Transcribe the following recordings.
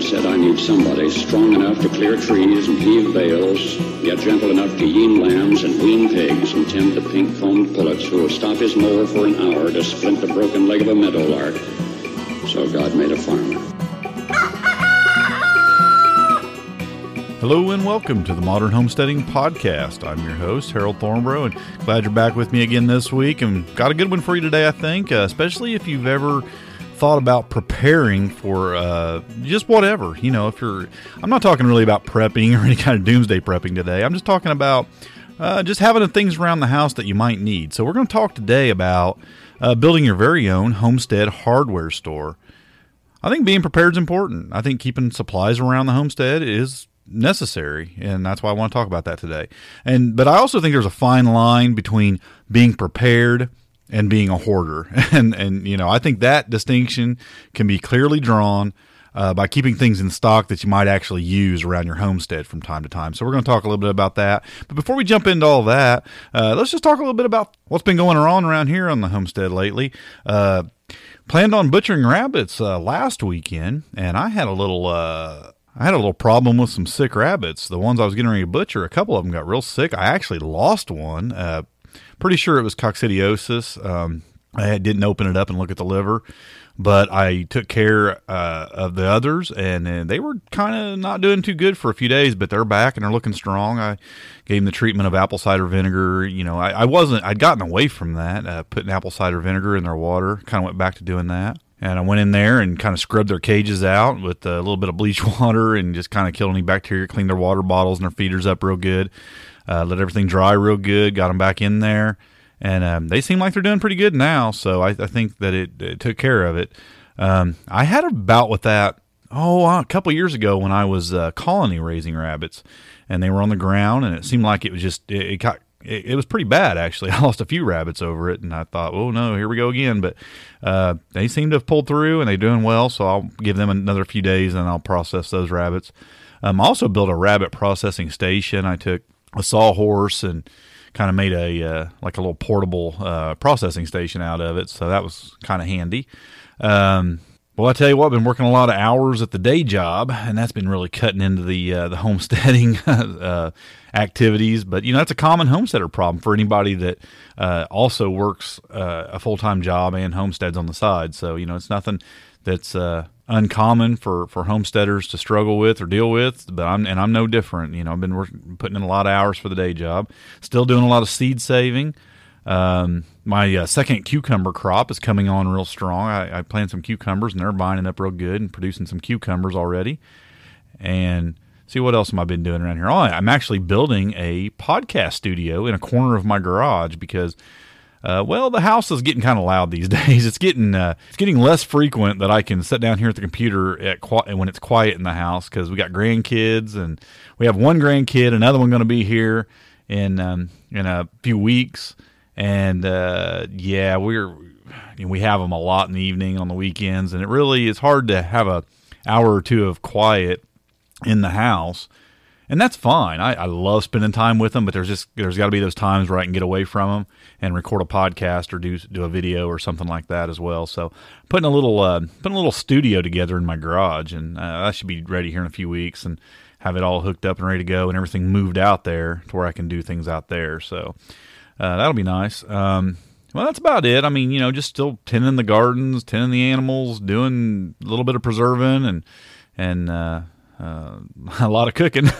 God said, I need somebody strong enough to clear trees and heave bales, yet gentle enough to yean lambs and wean pigs and tend the pink-combed pullets who will stop his mower for an hour to splint the broken leg of a meadowlark. So God made a farmer. Hello and welcome to the Modern Homesteading Podcast. I'm your host, Harold Thornbro, and glad you're back with me again this week. And got a good one for you today, I think, uh, especially if you've ever thought about preparing for uh, just whatever. You know, if you're, I'm not talking really about prepping or any kind of doomsday prepping today. I'm just talking about uh, just having the things around the house that you might need. So we're going to talk today about uh, building your very own homestead hardware store. I think being prepared is important. I think keeping supplies around the homestead is necessary and that's why I want to talk about that today. And but I also think there's a fine line between being prepared and being a hoarder. And and you know, I think that distinction can be clearly drawn uh, by keeping things in stock that you might actually use around your homestead from time to time. So we're going to talk a little bit about that. But before we jump into all that, uh, let's just talk a little bit about what's been going on around here on the homestead lately. Uh, planned on butchering rabbits uh, last weekend, and I had a little. Uh, I had a little problem with some sick rabbits. The ones I was getting ready to butcher, a couple of them got real sick. I actually lost one. Uh, pretty sure it was coccidiosis. Um, I didn't open it up and look at the liver, but I took care uh, of the others, and, and they were kind of not doing too good for a few days. But they're back and they're looking strong. I gave them the treatment of apple cider vinegar. You know, I, I wasn't. I'd gotten away from that, uh, putting apple cider vinegar in their water. Kind of went back to doing that. And I went in there and kind of scrubbed their cages out with a little bit of bleach water and just kind of killed any bacteria, cleaned their water bottles and their feeders up real good uh, let everything dry real good, got them back in there, and um, they seem like they're doing pretty good now. So I, I think that it, it, took care of it. Um, I had a bout with that oh a couple years ago when I was uh, colony raising rabbits, and they were on the ground, and it seemed like it was just it, it got it, was pretty bad actually. I lost a few rabbits over it, and I thought, oh no, here we go again. But uh, they seem to have pulled through, and they're doing well. So I'll give them another few days, and I'll process those rabbits. Um, I also built a rabbit processing station. I took a sawhorse and kind of made a uh, like a little portable uh, processing station out of it. So that was kind of handy. Um, well, I tell you what, I've been working a lot of hours at the day job, and that's been really cutting into the uh, the homesteading uh, activities. But you know, that's a common homesteader problem for anybody that uh, also works uh, a full time job and homesteads on the side. So you know, it's nothing that's uncommon for, for homesteaders to struggle with or deal with, but I'm and I'm no different. You know, I've been working, putting in a lot of hours for the day job, still doing a lot of seed saving. Um, my uh, second cucumber crop is coming on real strong. I, I planted some cucumbers and they're binding up real good and producing some cucumbers already. And see what else am I been doing around here? Oh, I'm actually building a podcast studio in a corner of my garage because uh, well, the house is getting kind of loud these days. It's getting uh, it's getting less frequent that I can sit down here at the computer at qu- when it's quiet in the house because we got grandkids and we have one grandkid, another one going to be here in um, in a few weeks, and uh, yeah, we're we have them a lot in the evening on the weekends, and it really is hard to have a hour or two of quiet in the house and that's fine. I, I love spending time with them, but there's just there's got to be those times where I can get away from them and record a podcast or do do a video or something like that as well. So putting a little uh, putting a little studio together in my garage, and uh, I should be ready here in a few weeks and have it all hooked up and ready to go and everything moved out there to where I can do things out there. So uh, that'll be nice. Um, well, that's about it. I mean, you know, just still tending the gardens, tending the animals, doing a little bit of preserving and and uh, uh, a lot of cooking.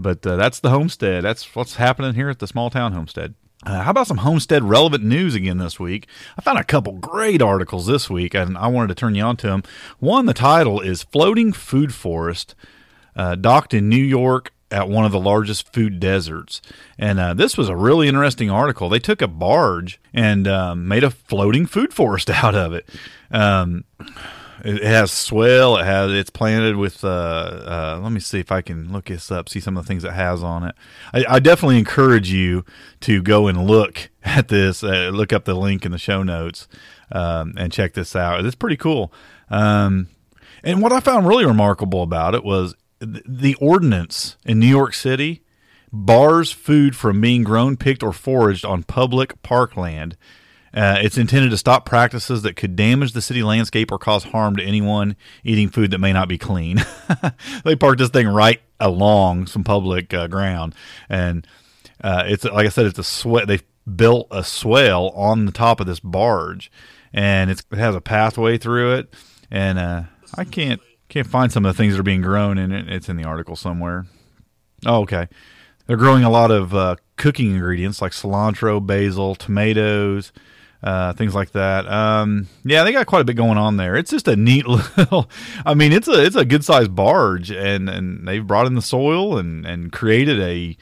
But uh, that's the homestead. That's what's happening here at the small town homestead. Uh, how about some homestead relevant news again this week? I found a couple great articles this week, and I wanted to turn you on to them. One, the title is Floating Food Forest, uh, docked in New York at one of the largest food deserts. And uh, this was a really interesting article. They took a barge and um, made a floating food forest out of it. Um, it has swale. It has it's planted with. Uh, uh, let me see if I can look this up. See some of the things it has on it. I, I definitely encourage you to go and look at this. Uh, look up the link in the show notes um, and check this out. It's pretty cool. Um, and what I found really remarkable about it was th- the ordinance in New York City bars food from being grown, picked, or foraged on public parkland uh, it's intended to stop practices that could damage the city landscape or cause harm to anyone eating food that may not be clean. they parked this thing right along some public uh, ground, and uh, it's like I said, it's a sweat. They built a swale on the top of this barge, and it has a pathway through it. And uh, I can't can't find some of the things that are being grown in it. It's in the article somewhere. Oh, okay. They're growing a lot of uh, cooking ingredients like cilantro, basil, tomatoes uh, things like that. Um, yeah, they got quite a bit going on there. It's just a neat little. I mean, it's a it's a good sized barge, and and they've brought in the soil and and created a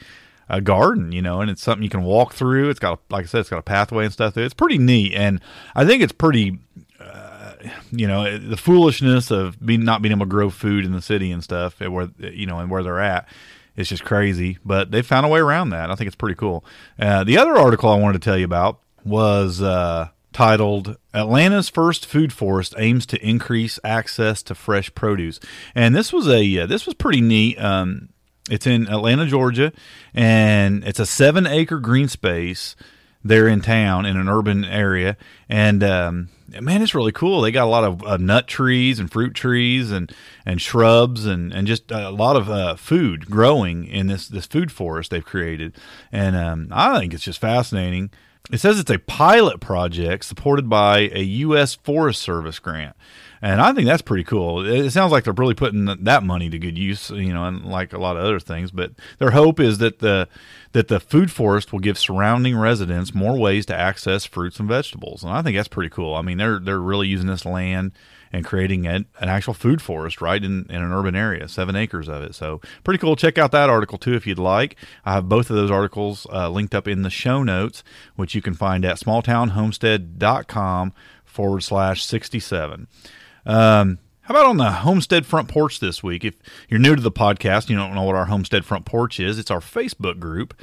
a garden, you know, and it's something you can walk through. It's got, like I said, it's got a pathway and stuff. It's pretty neat, and I think it's pretty. Uh, you know the foolishness of being not being able to grow food in the city and stuff, where you know, and where they're at, it's just crazy. But they found a way around that. I think it's pretty cool. Uh, the other article I wanted to tell you about was uh, titled Atlanta's First Food Forest Aims to Increase Access to Fresh Produce. And this was a uh, this was pretty neat. Um, it's in Atlanta, Georgia, and it's a seven acre green space there in town in an urban area. And um, man, it's really cool. They got a lot of uh, nut trees and fruit trees and, and shrubs and, and just a lot of uh, food growing in this, this food forest they've created. And um, I think it's just fascinating it says it's a pilot project supported by a U.S. Forest Service grant. And I think that's pretty cool. It sounds like they're really putting that money to good use, you know, and like a lot of other things. But their hope is that the that the food forest will give surrounding residents more ways to access fruits and vegetables. And I think that's pretty cool. I mean, they're they're really using this land and creating an, an actual food forest right in, in an urban area, seven acres of it. So pretty cool. Check out that article too if you'd like. I have both of those articles uh, linked up in the show notes, which you can find at smalltownhomestead.com forward slash 67. Um, how about on the homestead front porch this week? If you're new to the podcast, you don't know what our homestead front porch is. It's our Facebook group.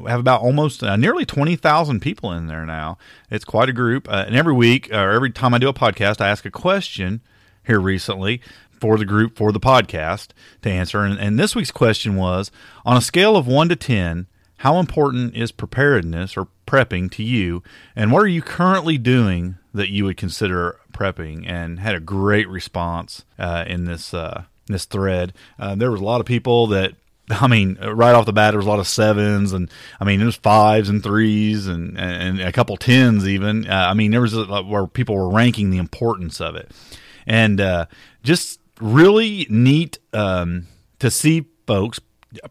We have about almost uh, nearly 20,000 people in there now. It's quite a group. Uh, and every week, or every time I do a podcast, I ask a question here recently for the group for the podcast to answer. And, and this week's question was on a scale of 1 to 10, how important is preparedness or prepping to you? And what are you currently doing that you would consider prepping? And had a great response uh, in this uh, this thread. Uh, there was a lot of people that I mean, right off the bat, there was a lot of sevens, and I mean, there was fives and threes, and and a couple tens even. Uh, I mean, there was a, where people were ranking the importance of it, and uh, just really neat um, to see folks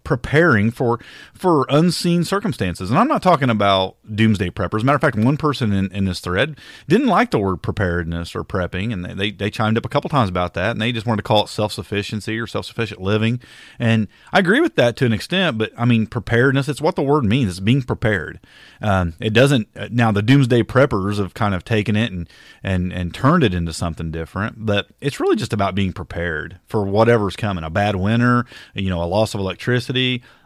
preparing for for unseen circumstances. And I'm not talking about doomsday preppers. Matter of fact, one person in, in this thread didn't like the word preparedness or prepping, and they, they chimed up a couple times about that, and they just wanted to call it self sufficiency or self sufficient living. And I agree with that to an extent, but I mean preparedness. It's what the word means. It's being prepared. Um, it doesn't. Now the doomsday preppers have kind of taken it and and and turned it into something different, but it's really just about being prepared for whatever's coming. A bad winter, you know, a loss of electricity.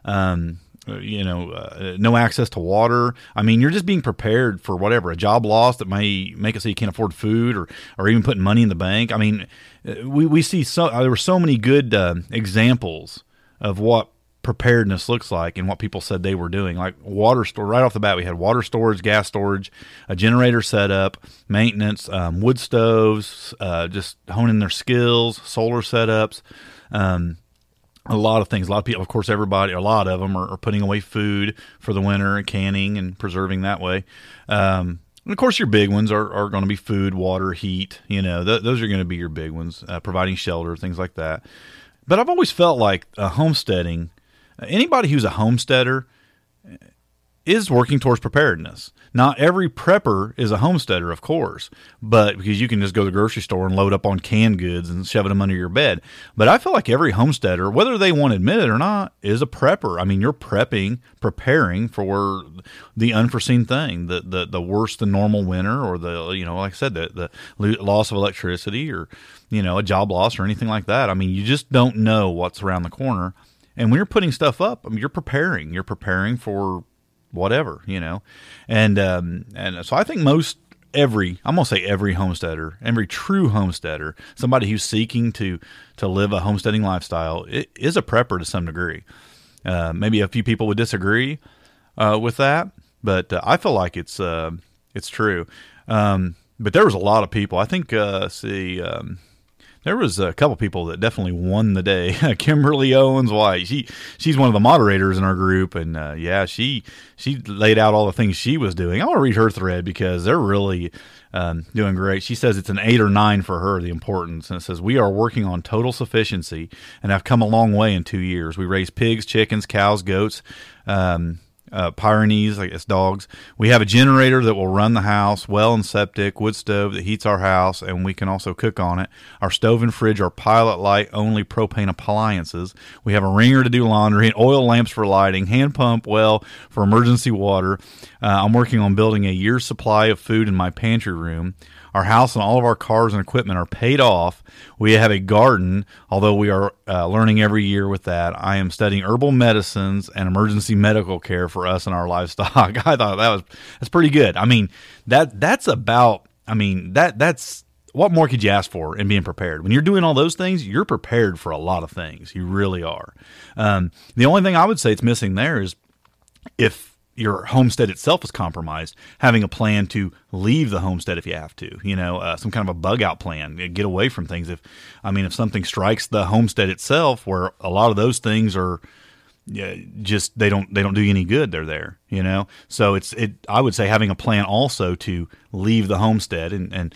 Um, you know, uh, no access to water. I mean, you're just being prepared for whatever a job loss that may make it so you can't afford food, or or even putting money in the bank. I mean, uh, we we see so there were so many good uh, examples of what preparedness looks like and what people said they were doing. Like water store, right off the bat, we had water storage, gas storage, a generator setup, maintenance, um, wood stoves, uh, just honing their skills, solar setups. Um, a lot of things. A lot of people, of course, everybody, a lot of them are, are putting away food for the winter and canning and preserving that way. Um, and of course, your big ones are, are going to be food, water, heat. You know, th- those are going to be your big ones, uh, providing shelter, things like that. But I've always felt like uh, homesteading anybody who's a homesteader is working towards preparedness. Not every prepper is a homesteader, of course, but because you can just go to the grocery store and load up on canned goods and shove them under your bed. But I feel like every homesteader, whether they want to admit it or not, is a prepper. I mean, you're prepping, preparing for the unforeseen thing, the the, the worse than normal winter, or the you know, like I said, the the loss of electricity, or you know, a job loss, or anything like that. I mean, you just don't know what's around the corner. And when you're putting stuff up, I mean, you're preparing. You're preparing for whatever, you know. And um, and so I think most every I'm gonna say every homesteader, every true homesteader, somebody who's seeking to to live a homesteading lifestyle, is a prepper to some degree. Uh, maybe a few people would disagree uh, with that, but uh, I feel like it's uh, it's true. Um, but there was a lot of people. I think uh, see. Um, there was a couple people that definitely won the day. Kimberly Owens White, she she's one of the moderators in our group, and uh, yeah, she she laid out all the things she was doing. I want to read her thread because they're really um, doing great. She says it's an eight or nine for her the importance, and it says we are working on total sufficiency and have come a long way in two years. We raise pigs, chickens, cows, goats. Um, uh, Pyrenees, I guess dogs. We have a generator that will run the house, well and septic, wood stove that heats our house, and we can also cook on it. Our stove and fridge are pilot light only propane appliances. We have a wringer to do laundry, oil lamps for lighting, hand pump well for emergency water. Uh, I'm working on building a year's supply of food in my pantry room. Our house and all of our cars and equipment are paid off. We have a garden, although we are uh, learning every year with that. I am studying herbal medicines and emergency medical care for us and our livestock. I thought that was that's pretty good. I mean, that that's about I mean, that that's what more could you ask for in being prepared? When you're doing all those things, you're prepared for a lot of things. You really are. Um, the only thing I would say it's missing there is if your homestead itself is compromised, having a plan to leave the homestead if you have to, you know, uh, some kind of a bug out plan, get away from things. If, I mean, if something strikes the homestead itself, where a lot of those things are yeah, just they don't they don't do you any good. They're there, you know. So it's it. I would say having a plan also to leave the homestead and and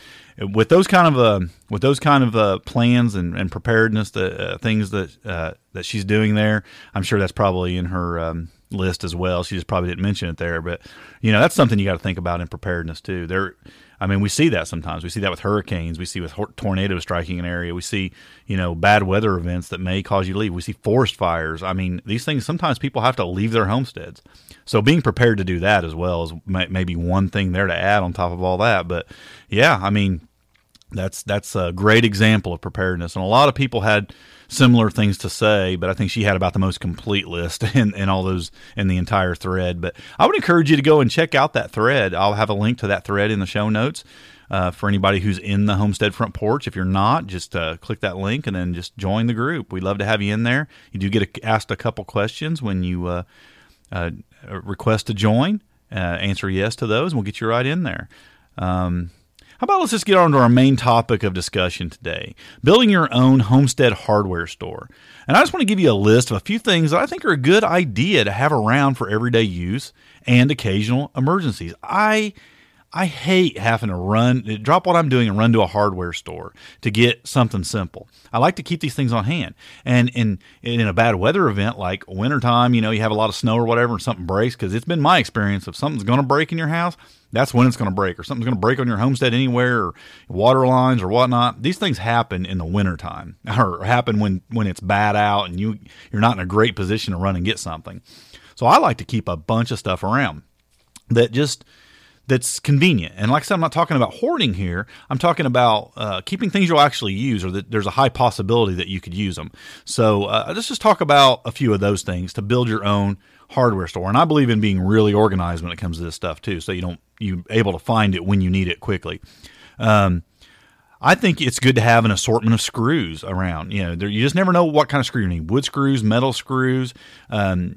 with those kind of uh, with those kind of uh, plans and, and preparedness, the uh, things that uh, that she's doing there, I'm sure that's probably in her um, list as well. She just probably didn't mention it there, but you know that's something you got to think about in preparedness too. There, I mean, we see that sometimes. We see that with hurricanes. We see with tornadoes striking an area. We see you know bad weather events that may cause you to leave. We see forest fires. I mean, these things sometimes people have to leave their homesteads. So being prepared to do that as well is maybe one thing there to add on top of all that. But yeah, I mean, that's that's a great example of preparedness, and a lot of people had similar things to say, but I think she had about the most complete list in, in all those in the entire thread. But I would encourage you to go and check out that thread. I'll have a link to that thread in the show notes. Uh, for anybody who's in the homestead front porch. If you're not, just uh, click that link and then just join the group. We'd love to have you in there. You do get a, asked a couple questions when you uh, uh request to join. Uh, answer yes to those, and we'll get you right in there. Um, how about let's just get on to our main topic of discussion today building your own homestead hardware store. And I just want to give you a list of a few things that I think are a good idea to have around for everyday use and occasional emergencies. I I hate having to run, drop what I'm doing and run to a hardware store to get something simple. I like to keep these things on hand. And in, in a bad weather event like wintertime, you know, you have a lot of snow or whatever and something breaks, because it's been my experience if something's going to break in your house, that's when it's going to break, or something's going to break on your homestead anywhere, or water lines or whatnot. These things happen in the wintertime or happen when, when it's bad out and you, you're not in a great position to run and get something. So I like to keep a bunch of stuff around that just – that's convenient. And like I said, I'm not talking about hoarding here. I'm talking about uh, keeping things you'll actually use, or that there's a high possibility that you could use them. So uh, let's just talk about a few of those things to build your own hardware store. And I believe in being really organized when it comes to this stuff too, so you don't you're able to find it when you need it quickly. Um, I think it's good to have an assortment of screws around. You know, there, you just never know what kind of screw you need: wood screws, metal screws, um,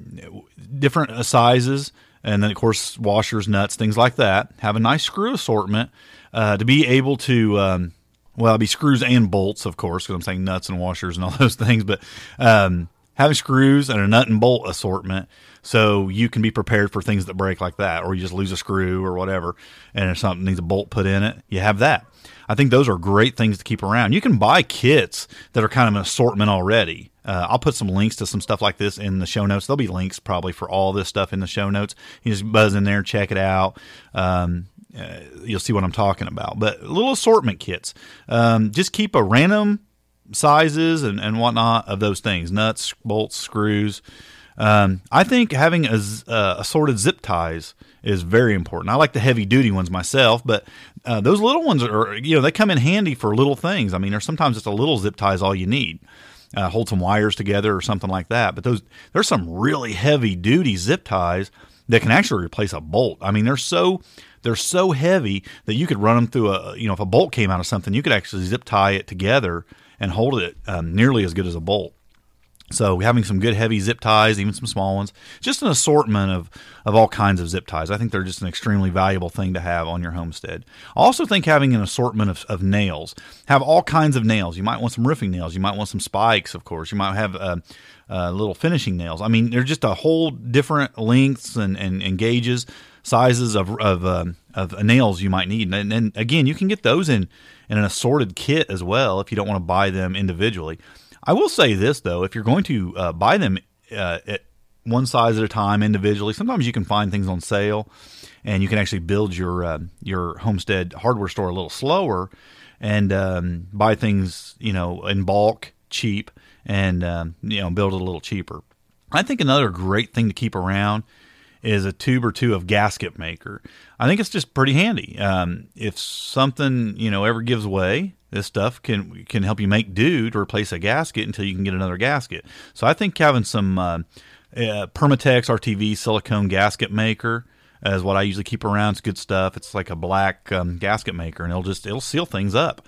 different sizes and then of course washers, nuts, things like that. Have a nice screw assortment uh, to be able to. Um, well, it'd be screws and bolts, of course, because I'm saying nuts and washers and all those things. But um, having screws and a nut and bolt assortment so you can be prepared for things that break like that, or you just lose a screw or whatever, and if something needs a bolt put in it, you have that. I think those are great things to keep around. You can buy kits that are kind of an assortment already. Uh, I'll put some links to some stuff like this in the show notes. There'll be links probably for all this stuff in the show notes. You just buzz in there, check it out. Um, uh, you'll see what I'm talking about. But little assortment kits. Um, just keep a random sizes and, and whatnot of those things nuts, bolts, screws. Um, I think having a, uh, assorted zip ties is very important. I like the heavy duty ones myself, but uh, those little ones are, you know, they come in handy for little things. I mean, there's sometimes it's a little zip tie is all you need. Uh, hold some wires together or something like that. But those there's some really heavy duty zip ties that can actually replace a bolt. I mean, they're so they're so heavy that you could run them through a you know if a bolt came out of something, you could actually zip tie it together and hold it um, nearly as good as a bolt. So having some good heavy zip ties, even some small ones, just an assortment of, of all kinds of zip ties. I think they're just an extremely valuable thing to have on your homestead. I also think having an assortment of, of nails. Have all kinds of nails. You might want some roofing nails. You might want some spikes, of course. You might have uh, uh, little finishing nails. I mean, they're just a whole different lengths and, and, and gauges, sizes of of, um, of nails you might need. And, and again, you can get those in in an assorted kit as well if you don't want to buy them individually. I will say this though, if you're going to uh, buy them uh, at one size at a time individually, sometimes you can find things on sale, and you can actually build your uh, your homestead hardware store a little slower, and um, buy things you know in bulk, cheap, and um, you know build it a little cheaper. I think another great thing to keep around is a tube or two of gasket maker. I think it's just pretty handy. Um, if something you know ever gives way, this stuff can can help you make do to replace a gasket until you can get another gasket. So I think having some uh, uh, Permatex RTV silicone gasket maker is what I usually keep around. It's good stuff. It's like a black um, gasket maker, and it'll just it'll seal things up.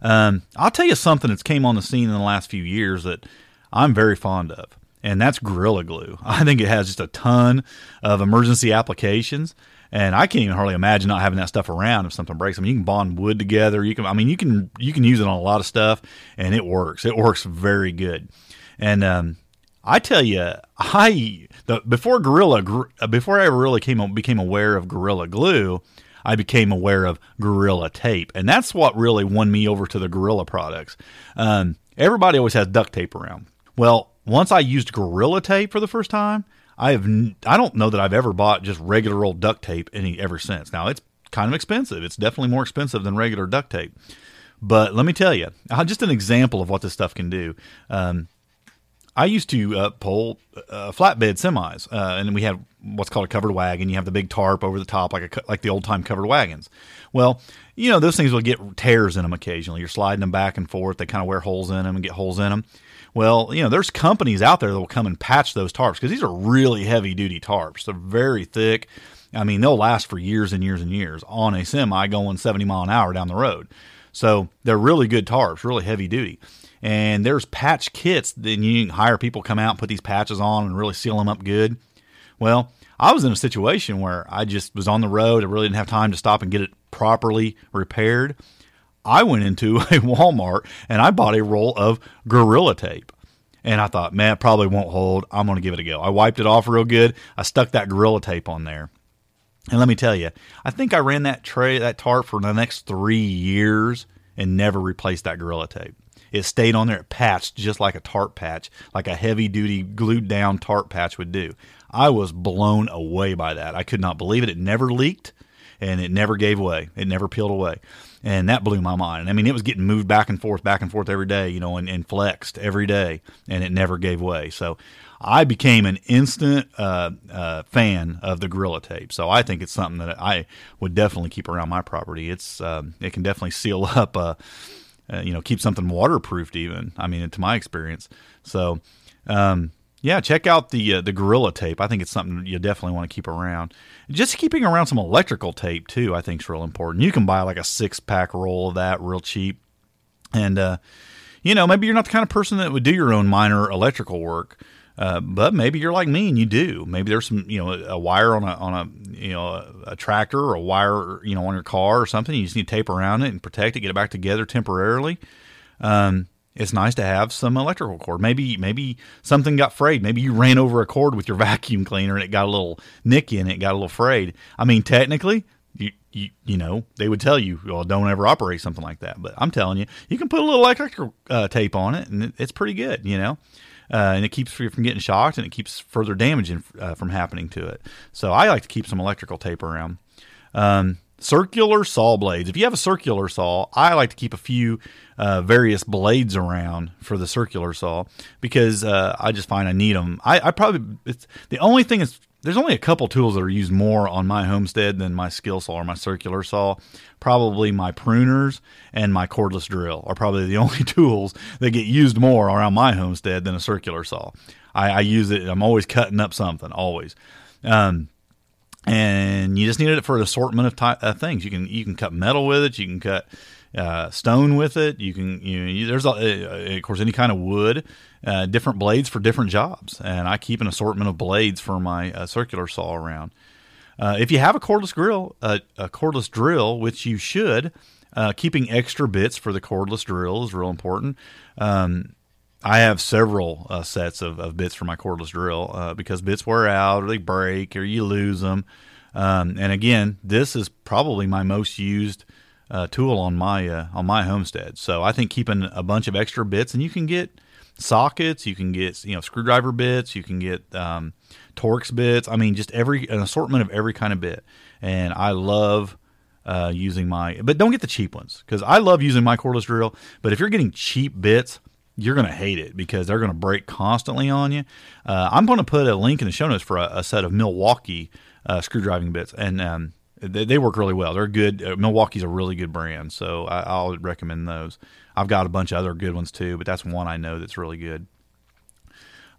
Um, I'll tell you something that's came on the scene in the last few years that I'm very fond of and that's Gorilla Glue. I think it has just a ton of emergency applications, and I can't even hardly imagine not having that stuff around if something breaks. I mean, you can bond wood together. You can, I mean, you can you can use it on a lot of stuff, and it works. It works very good. And um, I tell you, I the before Gorilla before I ever really came became aware of Gorilla Glue. I became aware of Gorilla Tape, and that's what really won me over to the Gorilla products. Um, everybody always has duct tape around. Well, once I used Gorilla Tape for the first time, I have I don't know that I've ever bought just regular old duct tape any ever since. Now it's kind of expensive. It's definitely more expensive than regular duct tape. But let me tell you, just an example of what this stuff can do. Um, I used to uh, pull uh, flatbed semis, uh, and we had what's called a covered wagon. You have the big tarp over the top, like a, like the old time covered wagons. Well, you know those things will get tears in them occasionally. You're sliding them back and forth. They kind of wear holes in them and get holes in them. Well, you know, there's companies out there that will come and patch those tarps because these are really heavy duty tarps. They're very thick. I mean, they'll last for years and years and years on a semi going 70 mile an hour down the road. So they're really good tarps, really heavy duty. And there's patch kits. Then you can hire people come out and put these patches on and really seal them up good. Well, I was in a situation where I just was on the road. I really didn't have time to stop and get it properly repaired. I went into a Walmart and I bought a roll of Gorilla Tape. And I thought, man, it probably won't hold. I'm going to give it a go. I wiped it off real good. I stuck that Gorilla Tape on there. And let me tell you, I think I ran that tray, that tarp for the next three years and never replaced that Gorilla Tape. It stayed on there, it patched just like a tarp patch, like a heavy duty glued down tarp patch would do. I was blown away by that. I could not believe it. It never leaked and it never gave way. It never peeled away and that blew my mind. I mean, it was getting moved back and forth, back and forth every day, you know, and, and flexed every day, and it never gave way. So I became an instant uh, uh, fan of the Gorilla Tape. So I think it's something that I would definitely keep around my property. It's um, it can definitely seal up, uh, uh, you know, keep something waterproofed. Even I mean, to my experience. So. Um, yeah, check out the uh, the Gorilla tape. I think it's something you definitely want to keep around. Just keeping around some electrical tape too, I think is real important. You can buy like a six pack roll of that real cheap, and uh, you know maybe you're not the kind of person that would do your own minor electrical work, uh, but maybe you're like me and you do. Maybe there's some you know a wire on a on a you know a, tractor or a wire you know on your car or something. You just need tape around it and protect it, get it back together temporarily. Um, it's nice to have some electrical cord. Maybe maybe something got frayed. Maybe you ran over a cord with your vacuum cleaner and it got a little nick in it, got a little frayed. I mean, technically, you you, you know they would tell you, well, don't ever operate something like that. But I'm telling you, you can put a little electrical uh, tape on it, and it, it's pretty good. You know, uh, and it keeps you from getting shocked, and it keeps further damage in, uh, from happening to it. So I like to keep some electrical tape around. Um, circular saw blades. If you have a circular saw, I like to keep a few uh, various blades around for the circular saw because uh, I just find I need them. I, I probably it's the only thing is there's only a couple tools that are used more on my homestead than my skill saw or my circular saw. Probably my pruners and my cordless drill are probably the only tools that get used more around my homestead than a circular saw. I, I use it. I'm always cutting up something, always. Um, and you just needed it for an assortment of ty- uh, things. You can you can cut metal with it. You can cut uh, stone with it. You can you know, there's a, uh, of course any kind of wood. Uh, different blades for different jobs, and I keep an assortment of blades for my uh, circular saw around. Uh, if you have a cordless grill, a cordless drill, which you should, keeping extra bits for the cordless drill is real important. Um, I have several uh, sets of, of, bits for my cordless drill uh, because bits wear out or they break or you lose them. Um, and again, this is probably my most used uh, tool on my uh, on my homestead. So I think keeping a bunch of extra bits, and you can get sockets, you can get you know screwdriver bits, you can get um, Torx bits. I mean, just every an assortment of every kind of bit. And I love uh, using my, but don't get the cheap ones because I love using my cordless drill. But if you're getting cheap bits you're going to hate it because they're going to break constantly on you. Uh, I'm going to put a link in the show notes for a, a set of Milwaukee uh, screwdriving bits, and um, they, they, work really well. They're good. Uh, Milwaukee's a really good brand, so I, will recommend those. I've got a bunch of other good ones too, but that's one I know that's really good.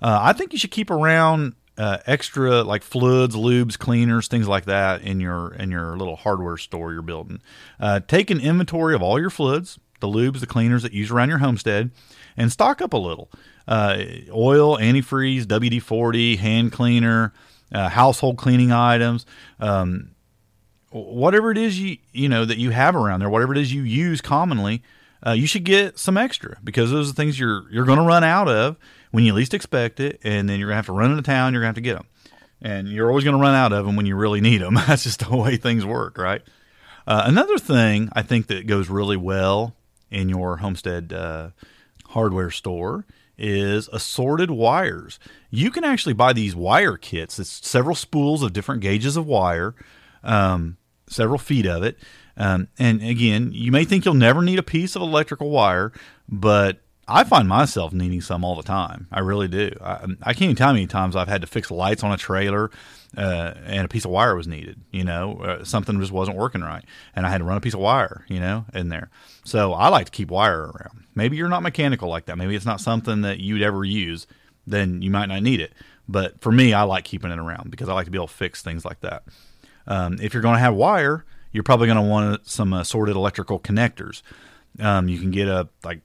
Uh, I think you should keep around uh, extra like fluids, lubes, cleaners, things like that in your in your little hardware store you're building. Uh, take an inventory of all your fluids, the lubes, the cleaners that you use around your homestead and stock up a little. Uh, oil, antifreeze, WD 40, hand cleaner, uh, household cleaning items. Um, whatever it is you you know that you have around there, whatever it is you use commonly, uh, you should get some extra because those are things you're you're going to run out of when you least expect it, and then you're going to have to run into town. You're going to have to get them, and you're always going to run out of them when you really need them. That's just the way things work, right? Uh, another thing I think that goes really well in your homestead uh, hardware store is assorted wires. You can actually buy these wire kits. It's several spools of different gauges of wire, um, several feet of it. Um, and again, you may think you'll never need a piece of electrical wire, but I find myself needing some all the time. I really do. I, I, can't even tell you how many times I've had to fix lights on a trailer uh, and a piece of wire was needed. You know, uh, something just wasn't working right, and I had to run a piece of wire, you know, in there. So I like to keep wire around. Maybe you're not mechanical like that. Maybe it's not something that you'd ever use. Then you might not need it. But for me, I like keeping it around because I like to be able to fix things like that. Um, if you're going to have wire, you're probably going to want some assorted electrical connectors. Um, you can get a like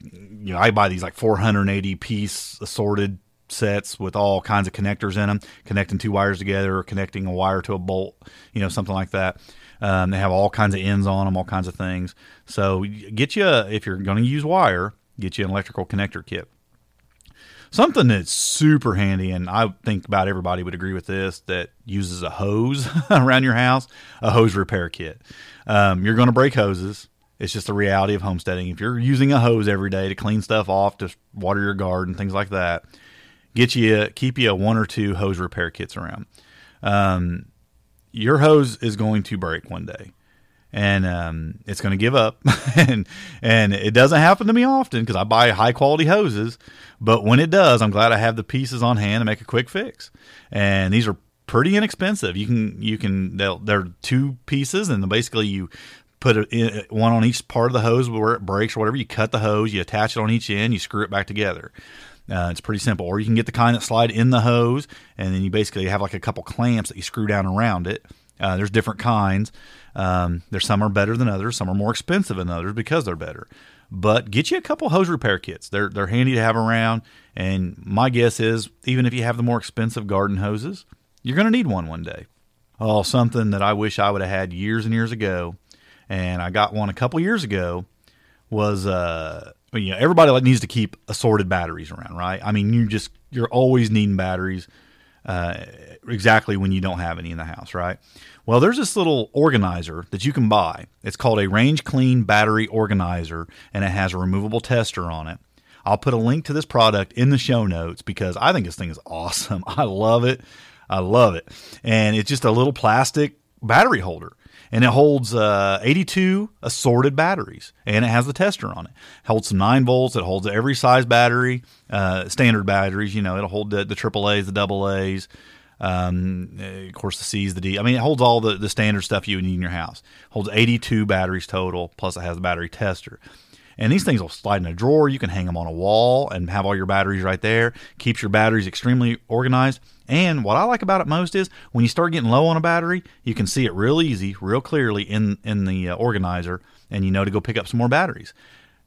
you know, I buy these like 480 piece assorted sets with all kinds of connectors in them, connecting two wires together or connecting a wire to a bolt, you know, something like that. Um, they have all kinds of ends on them, all kinds of things. So get you, if you're going to use wire, get you an electrical connector kit. Something that's super handy, and I think about everybody would agree with this, that uses a hose around your house, a hose repair kit. Um, you're going to break hoses it's just the reality of homesteading. If you're using a hose every day to clean stuff off, to water your garden, things like that, get you keep you a one or two hose repair kits around. Um, your hose is going to break one day, and um, it's going to give up. and and it doesn't happen to me often because I buy high quality hoses. But when it does, I'm glad I have the pieces on hand to make a quick fix. And these are pretty inexpensive. You can you can they're two pieces, and basically you put it one on each part of the hose where it breaks or whatever. You cut the hose, you attach it on each end, you screw it back together. Uh, it's pretty simple. Or you can get the kind that slide in the hose, and then you basically have like a couple clamps that you screw down around it. Uh, there's different kinds. Um, there's some are better than others. Some are more expensive than others because they're better. But get you a couple hose repair kits. They're they're handy to have around. And my guess is, even if you have the more expensive garden hoses, you're going to need one one day. Oh, something that I wish I would have had years and years ago and I got one a couple years ago. Was uh, you know everybody like needs to keep assorted batteries around, right? I mean, you just you're always needing batteries. Uh, exactly when you don't have any in the house, right? Well, there's this little organizer that you can buy. It's called a Range Kleen Battery Organizer, and it has a removable tester on it. I'll put a link to this product in the show notes because I think this thing is awesome. I love it. I love it. And it's just a little plastic battery holder and it holds uh, 82 assorted batteries and it has the tester on it. it holds some 9 volts it holds every size battery uh, standard batteries you know it'll hold the, the aaa's the double a's um, of course the c's the d. I mean it holds all the, the standard stuff you would need in your house. It holds 82 batteries total plus it has a battery tester and these things will slide in a drawer. You can hang them on a wall and have all your batteries right there. Keeps your batteries extremely organized. And what I like about it most is when you start getting low on a battery, you can see it real easy, real clearly in in the uh, organizer, and you know to go pick up some more batteries.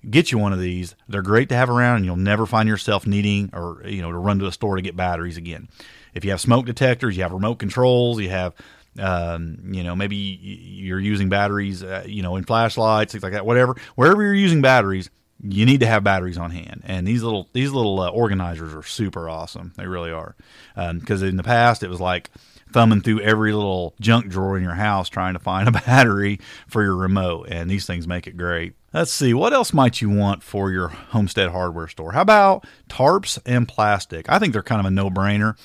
Get you one of these. They're great to have around, and you'll never find yourself needing or you know to run to a store to get batteries again. If you have smoke detectors, you have remote controls, you have um, you know, maybe you're using batteries, uh, you know, in flashlights, things like that. Whatever, wherever you're using batteries, you need to have batteries on hand. And these little these little uh, organizers are super awesome. They really are. Because um, in the past, it was like thumbing through every little junk drawer in your house trying to find a battery for your remote. And these things make it great. Let's see, what else might you want for your homestead hardware store? How about tarps and plastic? I think they're kind of a no brainer.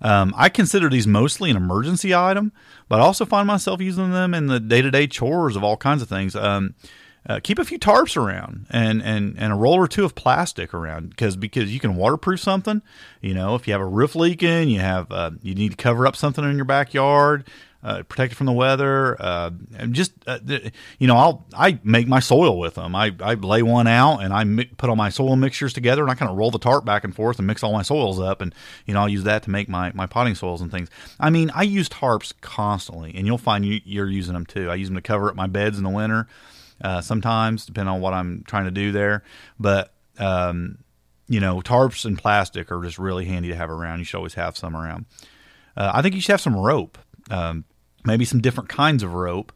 Um, I consider these mostly an emergency item, but I also find myself using them in the day to day chores of all kinds of things. Um, uh, keep a few tarps around and, and, and a roll or two of plastic around because because you can waterproof something. You know, if you have a roof leaking, you have uh, you need to cover up something in your backyard uh, from the weather. Uh, and just uh, you know, I'll I make my soil with them. I, I lay one out and I mi- put all my soil mixtures together and I kind of roll the tarp back and forth and mix all my soils up and you know I'll use that to make my my potting soils and things. I mean, I use tarps constantly, and you'll find you, you're using them too. I use them to cover up my beds in the winter. Uh, sometimes, depending on what I'm trying to do there, but um, you know, tarps and plastic are just really handy to have around. You should always have some around. Uh, I think you should have some rope um, maybe some different kinds of rope.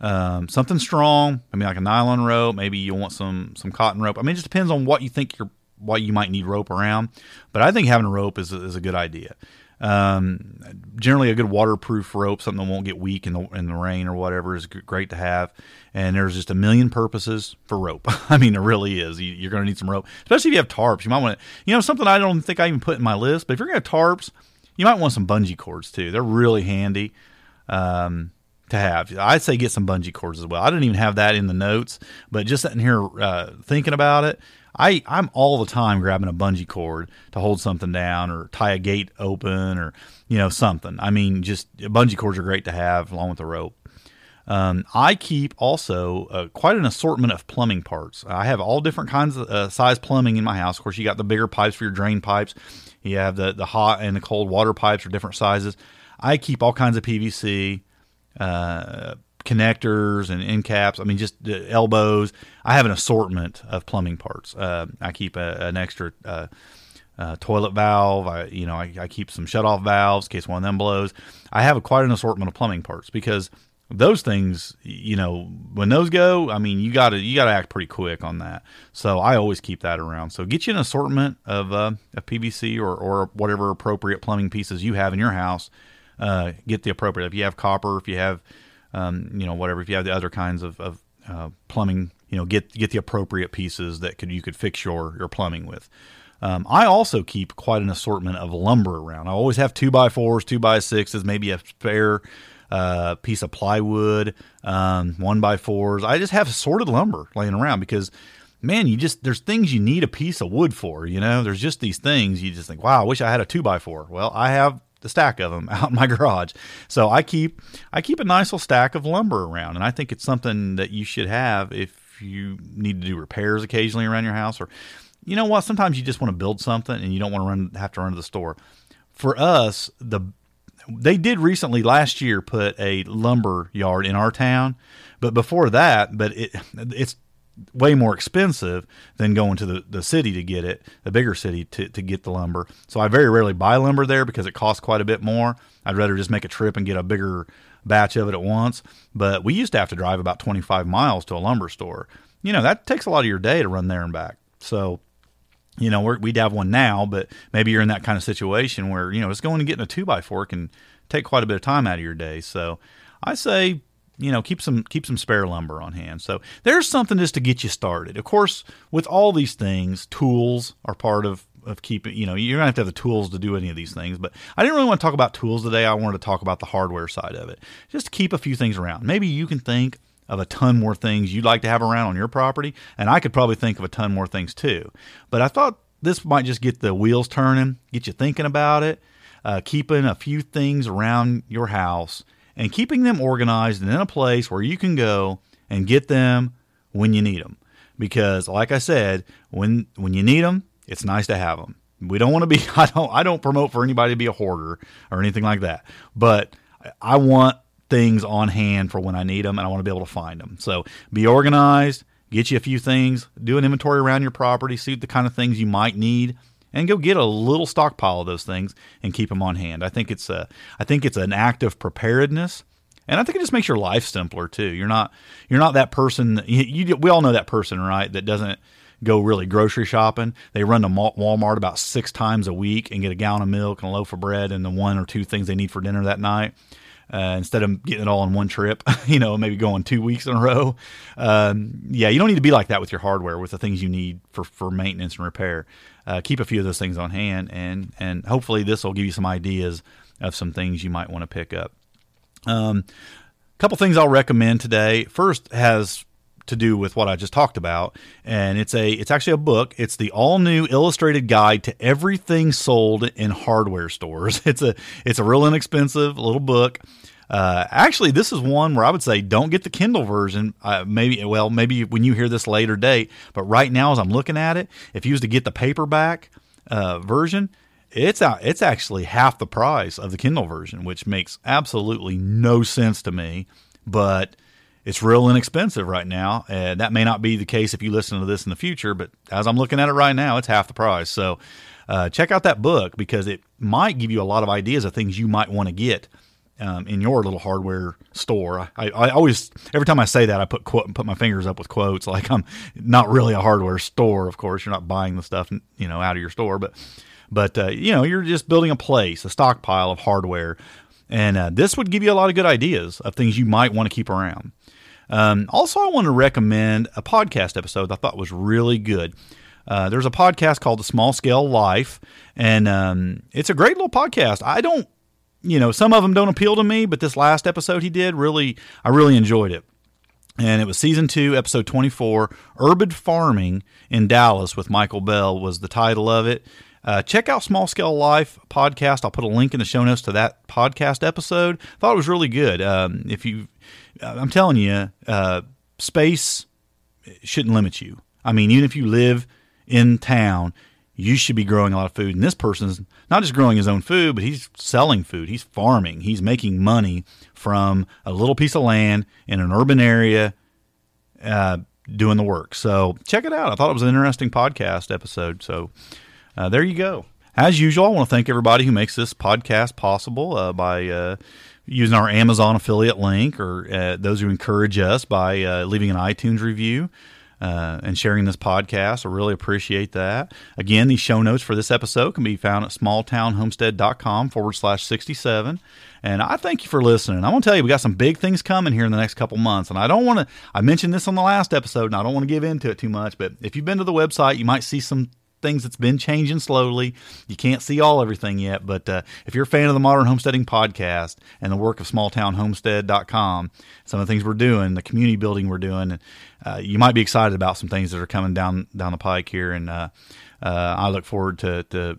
Um, something strong, I mean, like a nylon rope. Maybe you want some some cotton rope. I mean, it just depends on what you think you're what you might need rope around. But I think having a rope is a, is a good idea. Um, generally, a good waterproof rope, something that won't get weak in the in the rain or whatever, is great to have. And there's just a million purposes for rope. I mean, it really is. You, are going to need some rope, especially if you have tarps. You might want to, you know, something I don't think I even put in my list. But if you're going to have tarps, you might want some bungee cords too. They're really handy um, to have. I'd say get some bungee cords as well. I didn't even have that in the notes, but just sitting here uh, thinking about it, I I'm all the time grabbing a bungee cord to hold something down or tie a gate open or you know something. I mean, just bungee cords are great to have along with the rope. Um, I keep also uh, quite an assortment of plumbing parts. I have all different kinds of uh, size plumbing in my house. Of course, you got the bigger pipes for your drain pipes. You have the the hot and the cold water pipes are different sizes. I keep all kinds of PVC uh, connectors and end caps. I mean, just elbows. I have an assortment of plumbing parts. Uh, I keep a, an extra uh, uh, toilet valve. I, you know, I, I keep some shut off valves in case one of them blows. I have a, quite an assortment of plumbing parts because those things, you know, when those go, I mean, you got to you got to act pretty quick on that. So I always keep that around. So get you an assortment of uh, of PVC or or whatever appropriate plumbing pieces you have in your house. Uh, get the appropriate. If you have copper, if you have, um, you know, whatever, if you have the other kinds of, of uh, plumbing, you know, get get the appropriate pieces that could you could fix your your plumbing with. Um, I also keep quite an assortment of lumber around. I always have two by fours, two by sixes, maybe a spare uh, piece of plywood, um, one by fours. I just have assorted lumber laying around because, man, you just there's things you need a piece of wood for. You know, there's just these things you just think, wow, I wish I had a two by four. Well, I have the stack of them out in my garage. So I keep I keep a nice little stack of lumber around, and I think it's something that you should have if you need to do repairs occasionally around your house, or you know what, sometimes you just want to build something and you don't want to run have to run to the store. For us, the they did recently last year put a lumber yard in our town, but before that, but it it's way more expensive than going to the, the city to get it, the bigger city to, to get the lumber. So I very rarely buy lumber there because it costs quite a bit more. I'd rather just make a trip and get a bigger batch of it at once. But we used to have to drive about 25 miles to a lumber store. You know, that takes a lot of your day to run there and back. So you know, we'd have one now, but maybe you're in that kind of situation where, you know, it's going to get in a two by four can take quite a bit of time out of your day. So I say you know, keep some keep some spare lumber on hand. So there's something just to get you started. Of course, with all these things, tools are part of of keeping. You know, you're gonna have to have the tools to do any of these things. But I didn't really want to talk about tools today. I wanted to talk about the hardware side of it. Just keep a few things around. Maybe you can think of a ton more things you'd like to have around on your property, and I could probably think of a ton more things too. But I thought this might just get the wheels turning, get you thinking about it, uh, keeping a few things around your house and keeping them organized and in a place where you can go and get them when you need them. Because, like I said, when when you need them, it's nice to have them. We don't want to be. I don't. I don't promote for anybody to be a hoarder or anything like that. But I want things on hand for when I need them, and I want to be able to find them. So be organized. Get you a few things. Do an inventory around your property. See the kind of things you might need and go get a little stockpile of those things and keep them on hand. I think it's a I think it's an act of preparedness. And I think it just makes your life simpler too. You're not you're not that person. You, you we all know that person, right? That doesn't go really grocery shopping. They run to Walmart about six times a week and get a gallon of milk and a loaf of bread and the one or two things they need for dinner that night. Uh, instead of getting it all in one trip, you know, maybe going two weeks in a row. Um, yeah, you don't need to be like that with your hardware, with the things you need for, for maintenance and repair. Uh, keep a few of those things on hand, and and hopefully this will give you some ideas of some things you might want to pick up. Um, couple things I'll recommend today. First has to do with what I just talked about, and it's a it's actually a book. It's the all new illustrated guide to everything sold in hardware stores. It's a it's a real inexpensive little book. Uh, actually, this is one where I would say don't get the Kindle version. Uh, maybe well, maybe when you hear this later date, but right now as I'm looking at it, if you was to get the paperback uh, version, it's out. It's actually half the price of the Kindle version, which makes absolutely no sense to me. But it's real inexpensive right now. And that may not be the case if you listen to this in the future, but as I'm looking at it right now, it's half the price. So uh, check out that book because it might give you a lot of ideas of things you might want to get. Um, in your little hardware store, I, I, always every time I say that I put quote put my fingers up with quotes like I'm not really a hardware store. Of course, you're not buying the stuff you know out of your store, but but uh, you know you're just building a place, a stockpile of hardware, and uh, this would give you a lot of good ideas of things you might want to keep around. Um, also, I want to recommend a podcast episode I thought was really good. Uh, there's a podcast called The Small Scale Life, and um, it's a great little podcast. I don't, you know, some of them don't appeal to me, but this last episode he did really, I really enjoyed it. And it was season two, episode 24, Urban Farming in Dallas with Michael Bell was the title of it. Uh, check out Small Scale Life podcast. I'll put a link in the show notes to that podcast episode. Thought it was really good. Um, if you I'm telling you, uh, space shouldn't limit you. I mean, even if you live in town, you should be growing a lot of food. And this person's not just growing his own food, but he's selling food. He's farming. He's making money from a little piece of land in an urban area, uh, doing the work. So check it out. I thought it was an interesting podcast episode. So uh, there you go. As usual, I want to thank everybody who makes this podcast possible uh, by uh, using our Amazon affiliate link or uh, those who encourage us by uh, leaving an iTunes review. Uh, and sharing this podcast. I really appreciate that. Again, these show notes for this episode can be found at smalltownhomestead.com forward slash 67. And I thank you for listening. I want to tell you, we got some big things coming here in the next couple months. And I don't want to, I mentioned this on the last episode, and I don't want to give into it too much, but if you've been to the website, you might see some things that's been changing slowly. You can't see all everything yet, but uh, if you're a fan of the Modern Homesteading Podcast and the work of smalltownhomestead.com, some of the things we're doing, the community building we're doing, uh, you might be excited about some things that are coming down down the pike here. And uh, uh I look forward to, to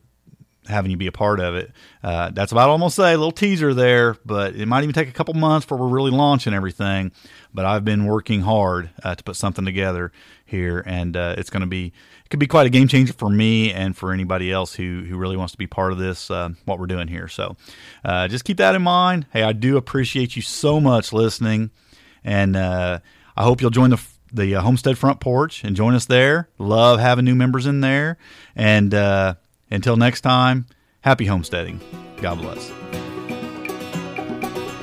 having you be a part of it. Uh, that's about almost say a little teaser there, but it might even take a couple months before we're really launching everything. But I've been working hard uh, to put something together here, and uh, it's going to be could be quite a game changer for me and for anybody else who who really wants to be part of this uh, what we're doing here. So uh, just keep that in mind. Hey, I do appreciate you so much listening, and uh, I hope you'll join the the Homestead Front Porch and join us there. Love having new members in there, and until next time, happy homesteading. God bless.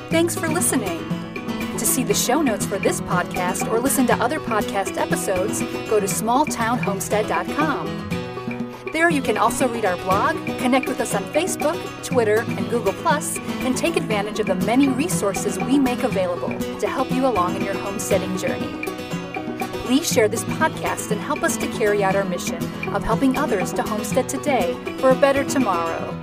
Thanks for listening. To see the show notes for this podcast or listen to other podcast episodes, go to smalltownhomestead.com. There you can also read our blog, connect with us on Facebook, Twitter, and Google, and take advantage of the many resources we make available to help you along in your homesteading journey. Please share this podcast and help us to carry out our mission of helping others to homestead today for a better tomorrow.